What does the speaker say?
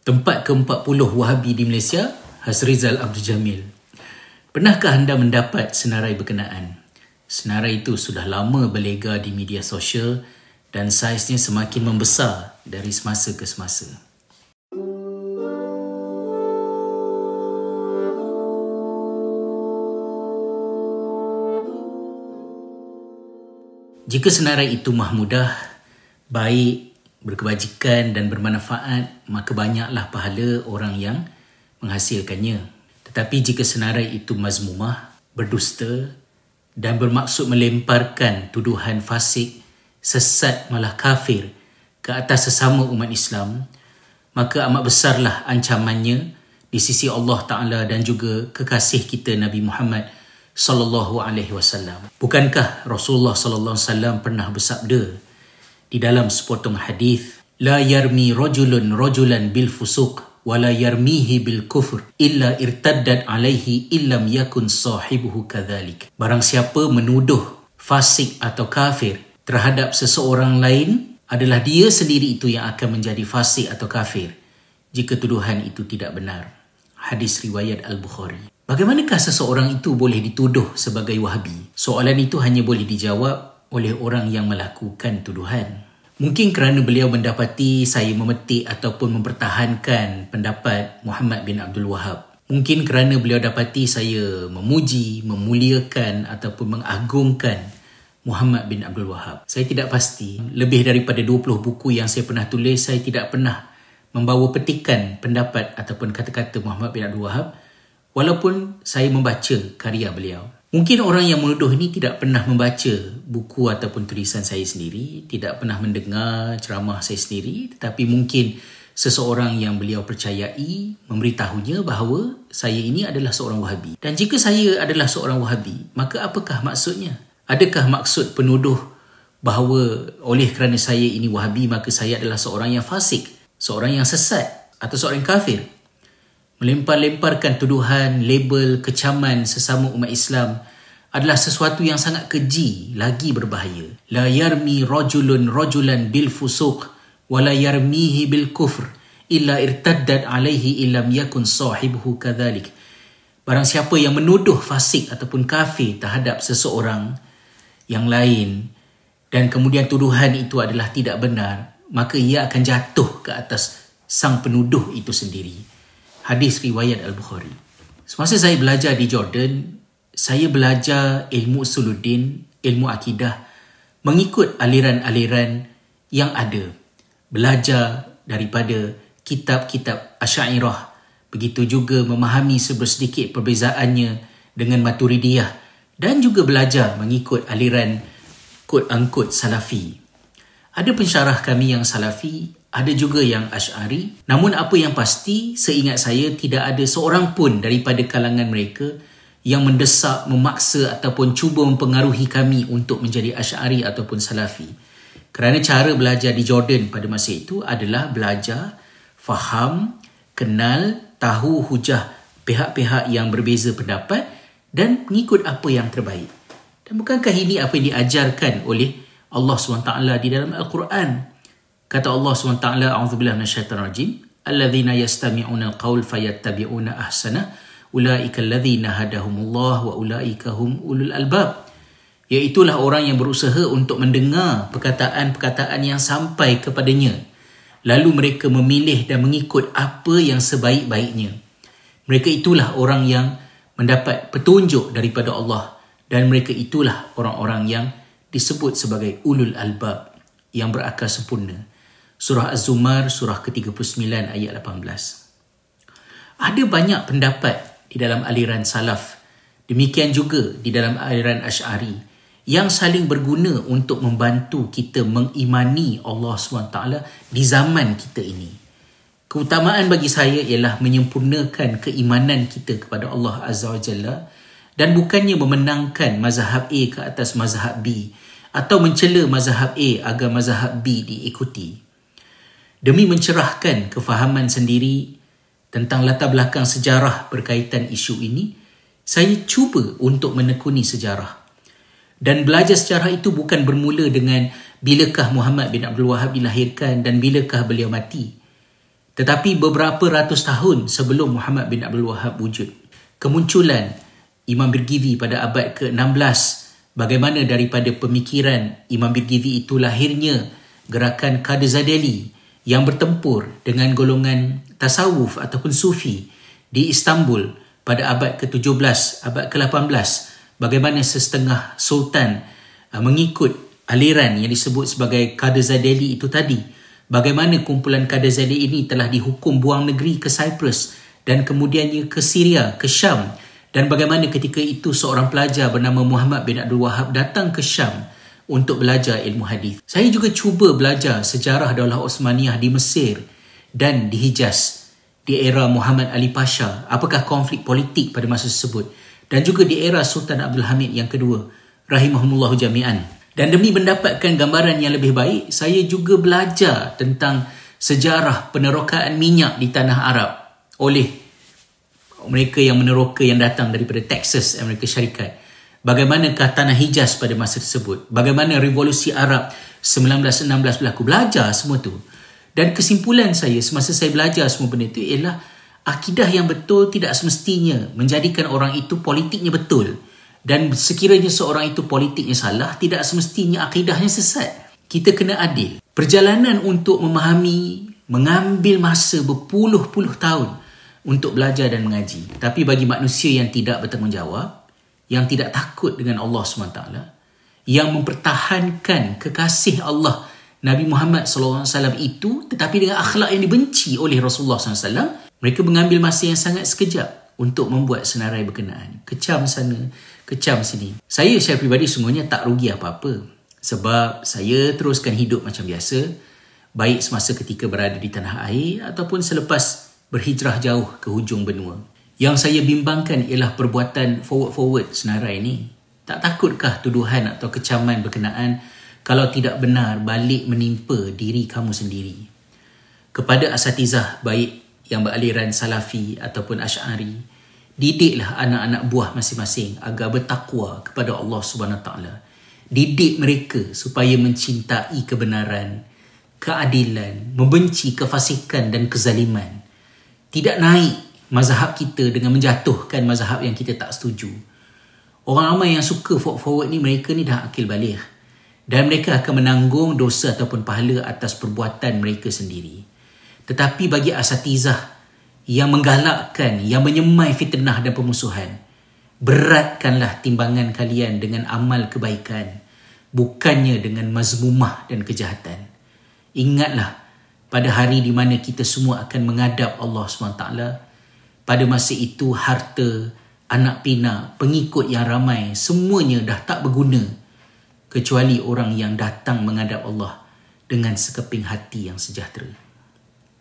Tempat ke-40 Wahabi di Malaysia, Hasrizal Abdul Jamil. Pernahkah anda mendapat senarai berkenaan? Senarai itu sudah lama berlega di media sosial dan saiznya semakin membesar dari semasa ke semasa. Jika senarai itu mahmudah, baik, berkebajikan dan bermanfaat, maka banyaklah pahala orang yang menghasilkannya. Tetapi jika senarai itu mazmumah, berdusta dan bermaksud melemparkan tuduhan fasik, sesat malah kafir ke atas sesama umat Islam, maka amat besarlah ancamannya di sisi Allah Taala dan juga kekasih kita Nabi Muhammad sallallahu alaihi wasallam. Bukankah Rasulullah sallallahu alaihi wasallam pernah bersabda di dalam sepotong hadis, la yarmi rajulun rajulan bil fusuq wa la yarmihi bil kufr illa irtaddat alaihi illam yakun sahibuhu kadzalik. Barang siapa menuduh fasik atau kafir terhadap seseorang lain adalah dia sendiri itu yang akan menjadi fasik atau kafir jika tuduhan itu tidak benar. Hadis riwayat Al-Bukhari. Bagaimanakah seseorang itu boleh dituduh sebagai wahabi? Soalan itu hanya boleh dijawab oleh orang yang melakukan tuduhan. Mungkin kerana beliau mendapati saya memetik ataupun mempertahankan pendapat Muhammad bin Abdul Wahab. Mungkin kerana beliau dapati saya memuji, memuliakan ataupun mengagungkan Muhammad bin Abdul Wahab. Saya tidak pasti. Lebih daripada 20 buku yang saya pernah tulis, saya tidak pernah membawa petikan pendapat ataupun kata-kata Muhammad bin Abdul Wahab walaupun saya membaca karya beliau. Mungkin orang yang menuduh ini tidak pernah membaca buku ataupun tulisan saya sendiri, tidak pernah mendengar ceramah saya sendiri, tetapi mungkin seseorang yang beliau percayai memberitahunya bahawa saya ini adalah seorang wahabi. Dan jika saya adalah seorang wahabi, maka apakah maksudnya? Adakah maksud penuduh bahawa oleh kerana saya ini wahabi, maka saya adalah seorang yang fasik, seorang yang sesat atau seorang kafir? Melempar-lemparkan tuduhan, label, kecaman sesama umat Islam adalah sesuatu yang sangat keji lagi berbahaya. La yarmi rajulun rajulan bil fusuq wa la yarmihi bil kufr illa irtaddat alaihi illam yakun sahibuhu kadzalik. Barang siapa yang menuduh fasik ataupun kafir terhadap seseorang yang lain dan kemudian tuduhan itu adalah tidak benar, maka ia akan jatuh ke atas sang penuduh itu sendiri hadis riwayat Al-Bukhari. Semasa saya belajar di Jordan, saya belajar ilmu usuluddin, ilmu akidah mengikut aliran-aliran yang ada. Belajar daripada kitab-kitab Asy'ariyah, begitu juga memahami sedikit perbezaannya dengan Maturidiyah dan juga belajar mengikut aliran quote-unquote Salafi. Ada pensyarah kami yang Salafi ada juga yang Ash'ari. Namun apa yang pasti, seingat saya tidak ada seorang pun daripada kalangan mereka yang mendesak, memaksa ataupun cuba mempengaruhi kami untuk menjadi Ash'ari ataupun Salafi. Kerana cara belajar di Jordan pada masa itu adalah belajar, faham, kenal, tahu hujah pihak-pihak yang berbeza pendapat dan mengikut apa yang terbaik. Dan bukankah ini apa yang diajarkan oleh Allah SWT di dalam Al-Quran? Kata Allah SWT, A'udzubillah minasyaitanir rajim, alladzina yastami'una alqaul fayattabi'una ahsana, ulaika alladzina hadahumullah wa ulaika hum ulul albab. Iaitulah orang yang berusaha untuk mendengar perkataan-perkataan yang sampai kepadanya. Lalu mereka memilih dan mengikut apa yang sebaik-baiknya. Mereka itulah orang yang mendapat petunjuk daripada Allah dan mereka itulah orang-orang yang disebut sebagai ulul albab yang berakal sempurna. Surah Az-Zumar surah ke-39 ayat 18. Ada banyak pendapat di dalam aliran salaf. Demikian juga di dalam aliran Ash'ari yang saling berguna untuk membantu kita mengimani Allah SWT di zaman kita ini. Keutamaan bagi saya ialah menyempurnakan keimanan kita kepada Allah Azza wa Jalla dan bukannya memenangkan mazhab A ke atas mazhab B atau mencela mazhab A agar mazhab B diikuti demi mencerahkan kefahaman sendiri tentang latar belakang sejarah berkaitan isu ini, saya cuba untuk menekuni sejarah. Dan belajar sejarah itu bukan bermula dengan bilakah Muhammad bin Abdul Wahab dilahirkan dan bilakah beliau mati. Tetapi beberapa ratus tahun sebelum Muhammad bin Abdul Wahab wujud, kemunculan Imam Birgizi pada abad ke-16 bagaimana daripada pemikiran Imam Birgizi itu lahirnya gerakan Kadezadeli yang bertempur dengan golongan tasawuf ataupun sufi di Istanbul pada abad ke-17, abad ke-18 bagaimana sesetengah sultan uh, mengikut aliran yang disebut sebagai Kadezadeli itu tadi. Bagaimana kumpulan kader Zali ini telah dihukum buang negeri ke Cyprus dan kemudiannya ke Syria, ke Syam. Dan bagaimana ketika itu seorang pelajar bernama Muhammad bin Abdul Wahab datang ke Syam untuk belajar ilmu hadis. Saya juga cuba belajar sejarah Daulah Osmaniyah di Mesir dan di Hijaz di era Muhammad Ali Pasha, apakah konflik politik pada masa tersebut dan juga di era Sultan Abdul Hamid yang kedua, rahimahumullah jami'an. Dan demi mendapatkan gambaran yang lebih baik, saya juga belajar tentang sejarah penerokaan minyak di tanah Arab oleh mereka yang meneroka yang datang daripada Texas, Amerika Syarikat. Bagaimanakah tanah Hijaz pada masa tersebut? Bagaimana revolusi Arab 1916 berlaku? Belajar semua tu. Dan kesimpulan saya semasa saya belajar semua benda itu ialah akidah yang betul tidak semestinya menjadikan orang itu politiknya betul dan sekiranya seorang itu politiknya salah tidak semestinya akidahnya sesat kita kena adil perjalanan untuk memahami mengambil masa berpuluh-puluh tahun untuk belajar dan mengaji tapi bagi manusia yang tidak bertanggungjawab yang tidak takut dengan Allah SWT yang mempertahankan kekasih Allah Nabi Muhammad SAW itu tetapi dengan akhlak yang dibenci oleh Rasulullah SAW mereka mengambil masa yang sangat sekejap untuk membuat senarai berkenaan kecam sana kecam sini. Saya secara peribadi sungguhnya tak rugi apa-apa. Sebab saya teruskan hidup macam biasa. Baik semasa ketika berada di tanah air ataupun selepas berhijrah jauh ke hujung benua. Yang saya bimbangkan ialah perbuatan forward-forward senarai ini. Tak takutkah tuduhan atau kecaman berkenaan kalau tidak benar balik menimpa diri kamu sendiri? Kepada asatizah baik yang beraliran salafi ataupun asy'ari, didiklah anak-anak buah masing-masing agar bertakwa kepada Allah Subhanahu taala didik mereka supaya mencintai kebenaran keadilan membenci kefasikan dan kezaliman tidak naik mazhab kita dengan menjatuhkan mazhab yang kita tak setuju orang ramai yang suka forward ni mereka ni dah akil balik dan mereka akan menanggung dosa ataupun pahala atas perbuatan mereka sendiri tetapi bagi asatizah yang menggalakkan, yang menyemai fitnah dan pemusuhan. Beratkanlah timbangan kalian dengan amal kebaikan, bukannya dengan mazmumah dan kejahatan. Ingatlah, pada hari di mana kita semua akan menghadap Allah SWT, pada masa itu harta, anak pinak, pengikut yang ramai, semuanya dah tak berguna kecuali orang yang datang menghadap Allah dengan sekeping hati yang sejahtera.